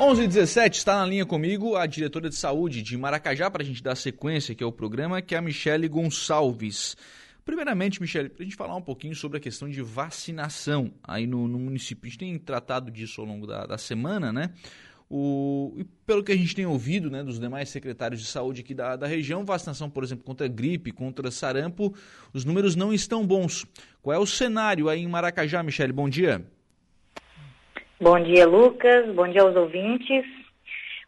11 h 17 está na linha comigo a diretora de saúde de Maracajá para a gente dar sequência aqui ao programa, que é a Michele Gonçalves. Primeiramente, Michele, para a gente falar um pouquinho sobre a questão de vacinação aí no, no município. A gente tem tratado disso ao longo da, da semana, né? O, e pelo que a gente tem ouvido né, dos demais secretários de saúde aqui da, da região, vacinação, por exemplo, contra gripe, contra sarampo, os números não estão bons. Qual é o cenário aí em Maracajá, Michele? Bom dia. Bom dia, Lucas. Bom dia aos ouvintes.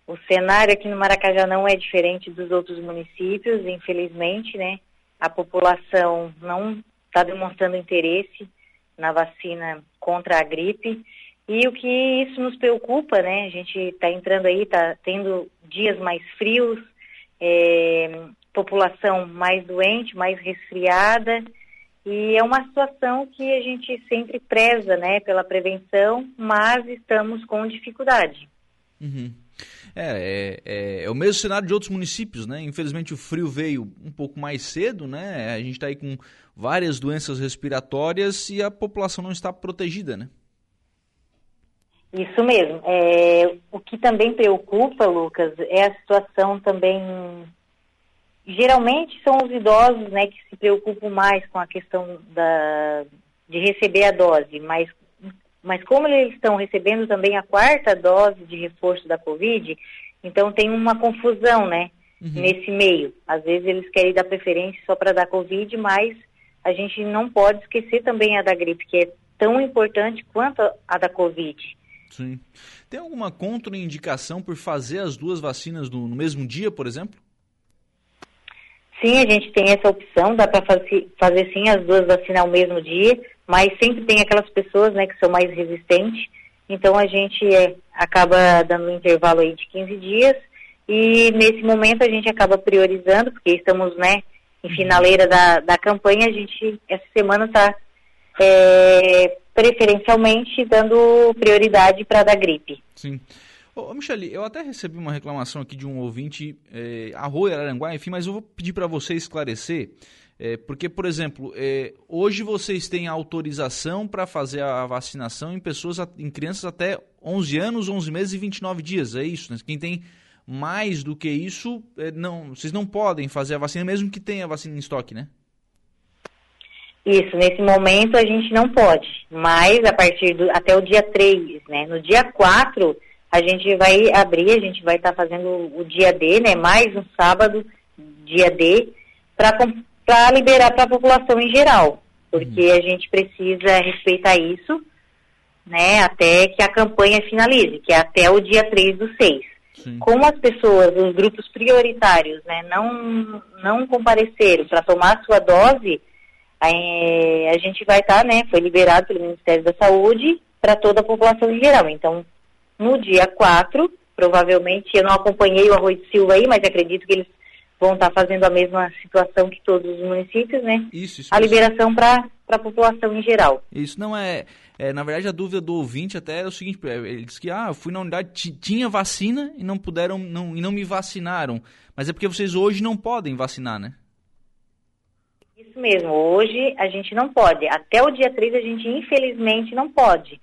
O cenário aqui no Maracajá não é diferente dos outros municípios, infelizmente, né? A população não está demonstrando interesse na vacina contra a gripe. E o que isso nos preocupa, né? A gente está entrando aí, está tendo dias mais frios, é, população mais doente, mais resfriada. E é uma situação que a gente sempre preza, né, pela prevenção, mas estamos com dificuldade. Uhum. É, é, é, o mesmo cenário de outros municípios, né? Infelizmente o frio veio um pouco mais cedo, né? A gente está aí com várias doenças respiratórias e a população não está protegida, né? Isso mesmo. É, o que também preocupa, Lucas, é a situação também geralmente são os idosos, né, que se preocupam mais com a questão da, de receber a dose, mas, mas como eles estão recebendo também a quarta dose de reforço da Covid, então tem uma confusão, né, uhum. nesse meio. Às vezes eles querem dar preferência só para dar Covid, mas a gente não pode esquecer também a da gripe, que é tão importante quanto a da Covid. Sim. Tem alguma contraindicação por fazer as duas vacinas no, no mesmo dia, por exemplo? Sim, a gente tem essa opção, dá para fazer, fazer sim as duas vacinas ao mesmo dia, mas sempre tem aquelas pessoas né, que são mais resistentes, então a gente é, acaba dando um intervalo aí de 15 dias e nesse momento a gente acaba priorizando, porque estamos né, em finaleira da, da campanha, a gente essa semana está é, preferencialmente dando prioridade para a da gripe. Sim. Ô, Michele, eu até recebi uma reclamação aqui de um ouvinte, é, Arroio, Araranguá, enfim, mas eu vou pedir para você esclarecer, é, porque, por exemplo, é, hoje vocês têm autorização para fazer a vacinação em pessoas, em crianças até 11 anos, 11 meses e 29 dias, é isso, né? Quem tem mais do que isso, é, não, vocês não podem fazer a vacina, mesmo que tenha vacina em estoque, né? Isso, nesse momento a gente não pode, mas a partir do, até o dia 3, né? No dia 4 a gente vai abrir, a gente vai estar tá fazendo o dia D, né? Mais um sábado, dia D, para liberar para a população em geral. Porque uhum. a gente precisa respeitar isso, né? Até que a campanha finalize, que é até o dia 3 do 6. Sim. Como as pessoas, os grupos prioritários, né, não, não compareceram para tomar a sua dose, a gente vai estar, tá, né, foi liberado pelo Ministério da Saúde para toda a população em geral. Então, no dia 4, provavelmente, eu não acompanhei o Arroio de Silva aí, mas acredito que eles vão estar fazendo a mesma situação que todos os municípios, né? Isso, isso. A liberação para a população em geral. Isso não é, é, Na verdade, a dúvida do ouvinte até é o seguinte: é, ele disse que ah, eu fui na unidade, tinha vacina e não puderam, não, e não me vacinaram. Mas é porque vocês hoje não podem vacinar, né? Isso mesmo, hoje a gente não pode. Até o dia 3 a gente, infelizmente, não pode.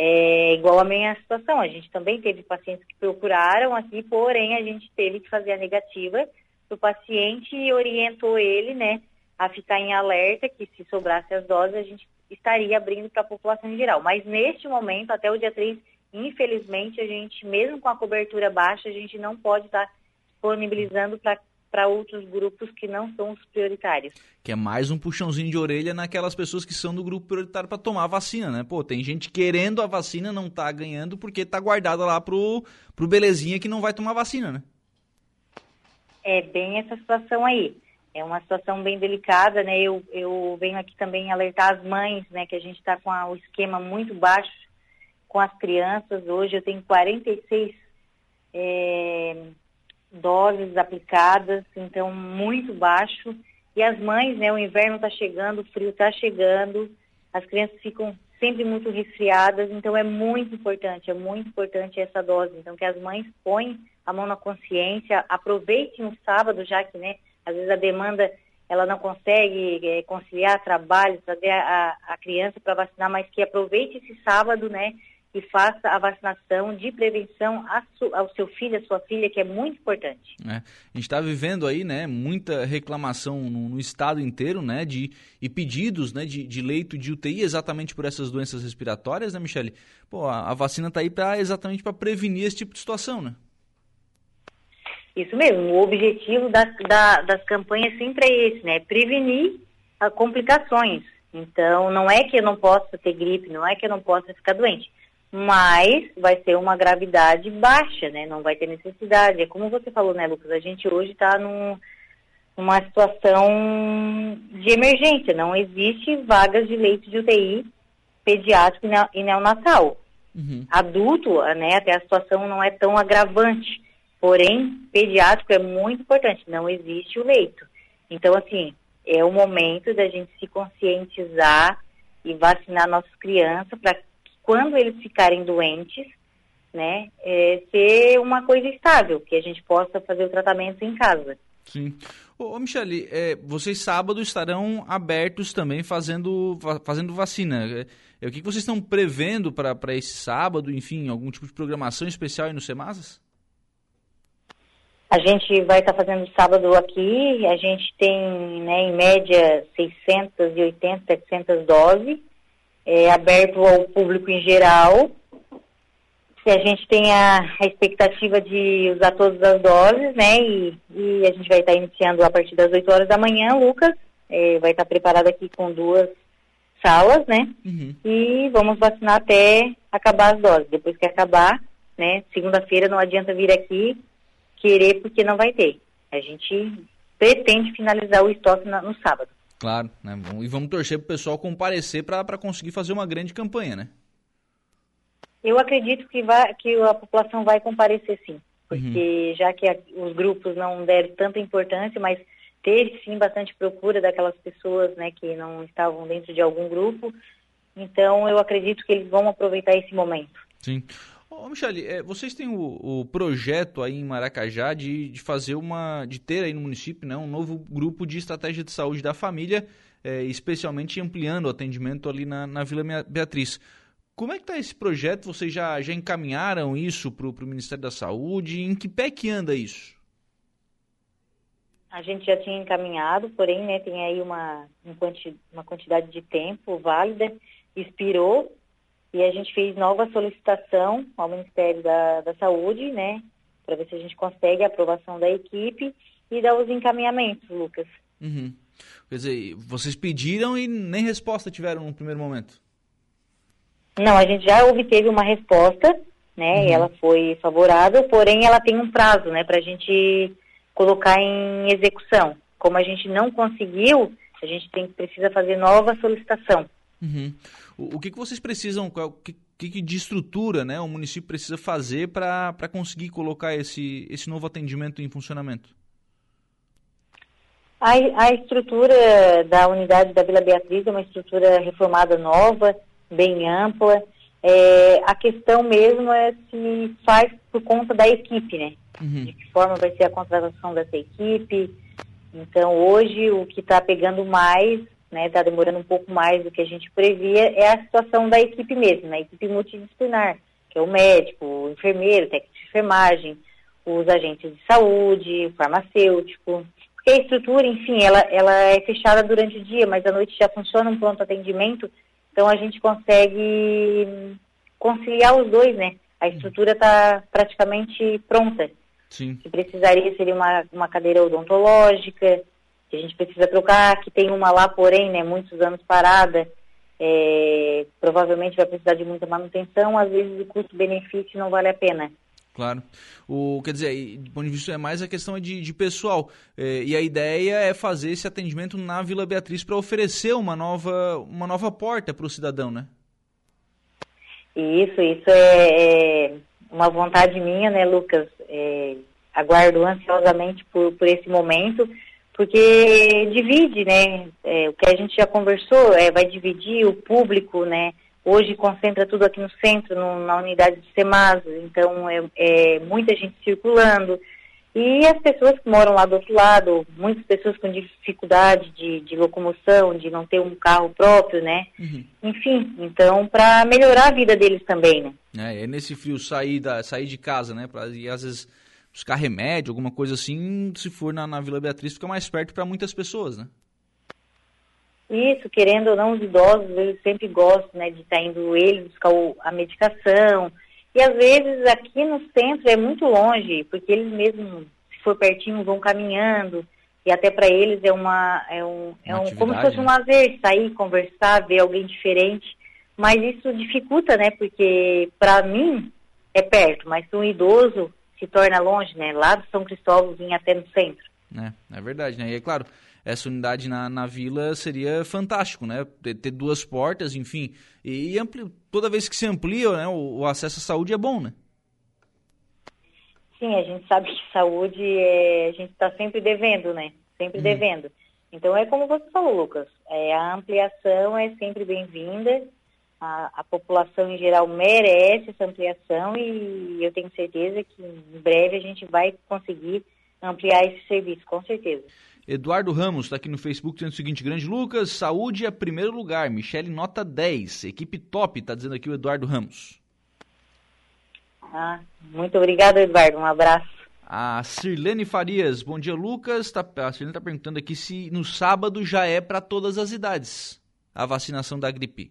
É igual a minha situação, a gente também teve pacientes que procuraram aqui, porém a gente teve que fazer a negativa do paciente e orientou ele, né, a ficar em alerta que se sobrasse as doses a gente estaria abrindo para a população em geral. Mas neste momento, até o dia 3, infelizmente, a gente, mesmo com a cobertura baixa, a gente não pode estar disponibilizando para para outros grupos que não são os prioritários. Que é mais um puxãozinho de orelha naquelas pessoas que são do grupo prioritário para tomar a vacina, né? Pô, tem gente querendo a vacina, não tá ganhando porque tá guardada lá pro, pro belezinha que não vai tomar vacina, né? É bem essa situação aí. É uma situação bem delicada, né? Eu, eu venho aqui também alertar as mães, né? Que a gente está com a, o esquema muito baixo com as crianças. Hoje eu tenho 46 é, doses aplicadas, então muito baixo. E as mães, né, o inverno está chegando, o frio está chegando, as crianças ficam sempre muito resfriadas, então é muito importante, é muito importante essa dose. Então que as mães põem a mão na consciência, aproveitem o sábado, já que, né, às vezes a demanda ela não consegue é, conciliar trabalho, trazer a, a criança para vacinar, mas que aproveite esse sábado, né, e faça a vacinação de prevenção ao seu filho, à sua filha, que é muito importante. É. A gente está vivendo aí, né, muita reclamação no, no, estado inteiro, né, de, e pedidos, né, de, de, leito de UTI exatamente por essas doenças respiratórias, né, Michele? Pô, a, a vacina está aí para exatamente para prevenir esse tipo de situação, né? Isso mesmo, o objetivo da, da, das campanhas sempre é esse, né, prevenir a complicações. Então, não é que eu não possa ter gripe, não é que eu não possa ficar doente mas vai ser uma gravidade baixa, né? Não vai ter necessidade. É como você falou, né, Lucas? A gente hoje está num, numa situação de emergência. Não existe vagas de leite de UTI pediátrico e neonatal. Uhum. Adulto, né, até a situação não é tão agravante. Porém, pediátrico é muito importante. Não existe o leito. Então, assim, é o momento da gente se conscientizar e vacinar nossas crianças para quando eles ficarem doentes, né, é, ser uma coisa estável, que a gente possa fazer o tratamento em casa. Sim. Ô, ô Michele, é, vocês sábado estarão abertos também fazendo, fazendo vacina. É, é o que vocês estão prevendo para esse sábado? Enfim, algum tipo de programação especial aí no Semasas? A gente vai estar tá fazendo sábado aqui, a gente tem, né, em média, 680, 700 doses é, aberto ao público em geral. Se a gente tem a, a, expectativa de usar todas as doses, né? E, e, a gente vai estar iniciando a partir das 8 horas da manhã, Lucas. É, vai estar preparado aqui com duas salas, né? Uhum. E vamos vacinar até acabar as doses. Depois que acabar, né? Segunda-feira não adianta vir aqui querer porque não vai ter. A gente pretende finalizar o estoque na, no sábado. Claro, né? E vamos torcer para o pessoal comparecer para conseguir fazer uma grande campanha, né? Eu acredito que, vai, que a população vai comparecer sim, porque uhum. já que a, os grupos não deram tanta importância, mas teve sim bastante procura daquelas pessoas né, que não estavam dentro de algum grupo, então eu acredito que eles vão aproveitar esse momento. Sim. Ô, Michele, é, vocês têm o, o, projeto aí em Maracajá de, de fazer uma, de ter aí no município, né, um novo grupo de estratégia de saúde da família, é, especialmente ampliando o atendimento ali na, na Vila Beatriz. Como é que está esse projeto? Vocês já, já encaminharam isso para o Ministério da Saúde? Em que pé que anda isso? A gente já tinha encaminhado, porém, né, tem aí uma, uma quantidade de tempo válida, expirou, e a gente fez nova solicitação ao Ministério da, da Saúde, né, para ver se a gente consegue a aprovação da equipe e dar os encaminhamentos, Lucas. Uhum. Quer dizer, vocês pediram e nem resposta tiveram no primeiro momento? Não, a gente já obteve uma resposta, né, uhum. e ela foi favorável, porém ela tem um prazo, né, para a gente colocar em execução. Como a gente não conseguiu, a gente tem, precisa fazer nova solicitação. Uhum. O, o que, que vocês precisam, o que, que de estrutura né, o município precisa fazer para conseguir colocar esse, esse novo atendimento em funcionamento? A, a estrutura da unidade da Vila Beatriz é uma estrutura reformada nova, bem ampla. É, a questão mesmo é se faz por conta da equipe, né? Uhum. De que forma vai ser a contratação dessa equipe. Então, hoje, o que está pegando mais né, está demorando um pouco mais do que a gente previa, é a situação da equipe mesmo, né, a equipe multidisciplinar, que é o médico, o enfermeiro, o técnico de enfermagem, os agentes de saúde, o farmacêutico, porque a estrutura, enfim, ela, ela é fechada durante o dia, mas à noite já funciona um pronto atendimento, então a gente consegue conciliar os dois, né? A estrutura está praticamente pronta. Sim. Que precisaria seria uma, uma cadeira odontológica, que a gente precisa trocar, que tem uma lá, porém, né, muitos anos parada, é, provavelmente vai precisar de muita manutenção, às vezes o custo-benefício não vale a pena. Claro. O, quer dizer, do ponto de vista é mais a questão de, de pessoal. É, e a ideia é fazer esse atendimento na Vila Beatriz para oferecer uma nova, uma nova porta para o cidadão, né? Isso, isso é, é, uma vontade minha, né, Lucas? É, aguardo ansiosamente por, por esse momento porque divide, né? É, o que a gente já conversou é, vai dividir o público, né? Hoje concentra tudo aqui no centro, no, na unidade de Semasa, então é, é, muita gente circulando. E as pessoas que moram lá do outro lado, muitas pessoas com dificuldade de, de locomoção, de não ter um carro próprio, né? Uhum. Enfim, então, para melhorar a vida deles também, né? É, é nesse frio sair, da, sair de casa, né? Pra, e às vezes buscar remédio, alguma coisa assim, se for na, na Vila Beatriz, fica mais perto para muitas pessoas, né? Isso, querendo ou não, os idosos, eles sempre gostam, né, de estar tá indo eles buscar o, a medicação, e às vezes aqui no centro é muito longe, porque eles mesmos, se for pertinho, vão caminhando. E até para eles é uma é um, é um como se fosse um né? lazer, sair, conversar, ver alguém diferente. Mas isso dificulta, né? Porque para mim é perto, mas para um idoso se torna longe, né? Lá do São Cristóvão vir até no centro. É, é verdade, né? E é claro, essa unidade na, na vila seria fantástico, né? Ter, ter duas portas, enfim. E, e ampli, toda vez que se amplia, né, o, o, acesso à saúde é bom, né? Sim, a gente sabe que saúde é, a gente está sempre devendo, né? Sempre hum. devendo. Então é como você falou, Lucas. É, a ampliação é sempre bem-vinda. A, a, população em geral merece essa ampliação e eu tenho certeza que em breve a gente vai conseguir ampliar esse serviço, com certeza. Eduardo Ramos está aqui no Facebook dizendo o seguinte: Grande Lucas, saúde é primeiro lugar. Michele nota 10. Equipe top, está dizendo aqui o Eduardo Ramos. Ah, muito obrigado, Eduardo. Um abraço. A Sirlene Farias, bom dia, Lucas. Tá, a Sirlene está perguntando aqui se no sábado já é para todas as idades a vacinação da gripe.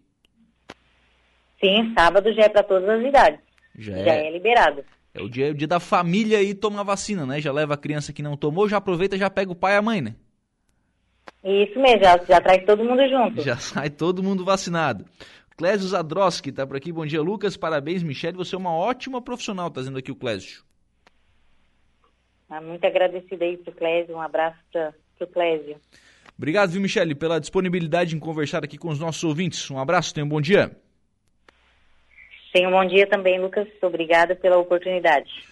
Sim, sábado já é para todas as idades. Já, já é... é liberado. É o dia, o dia da família aí tomar vacina, né? Já leva a criança que não tomou, já aproveita já pega o pai e a mãe, né? Isso mesmo, já, já traz todo mundo junto. Já sai todo mundo vacinado. Clésio Zadroski tá por aqui. Bom dia, Lucas. Parabéns, Michele. Você é uma ótima profissional, tá dizendo aqui o Clésio. Ah, muito agradecida aí pro Clésio. Um abraço para pro Clésio. Obrigado, viu, Michele, pela disponibilidade em conversar aqui com os nossos ouvintes. Um abraço, tenha um bom dia. Tenha um bom dia também, Lucas. Obrigada pela oportunidade.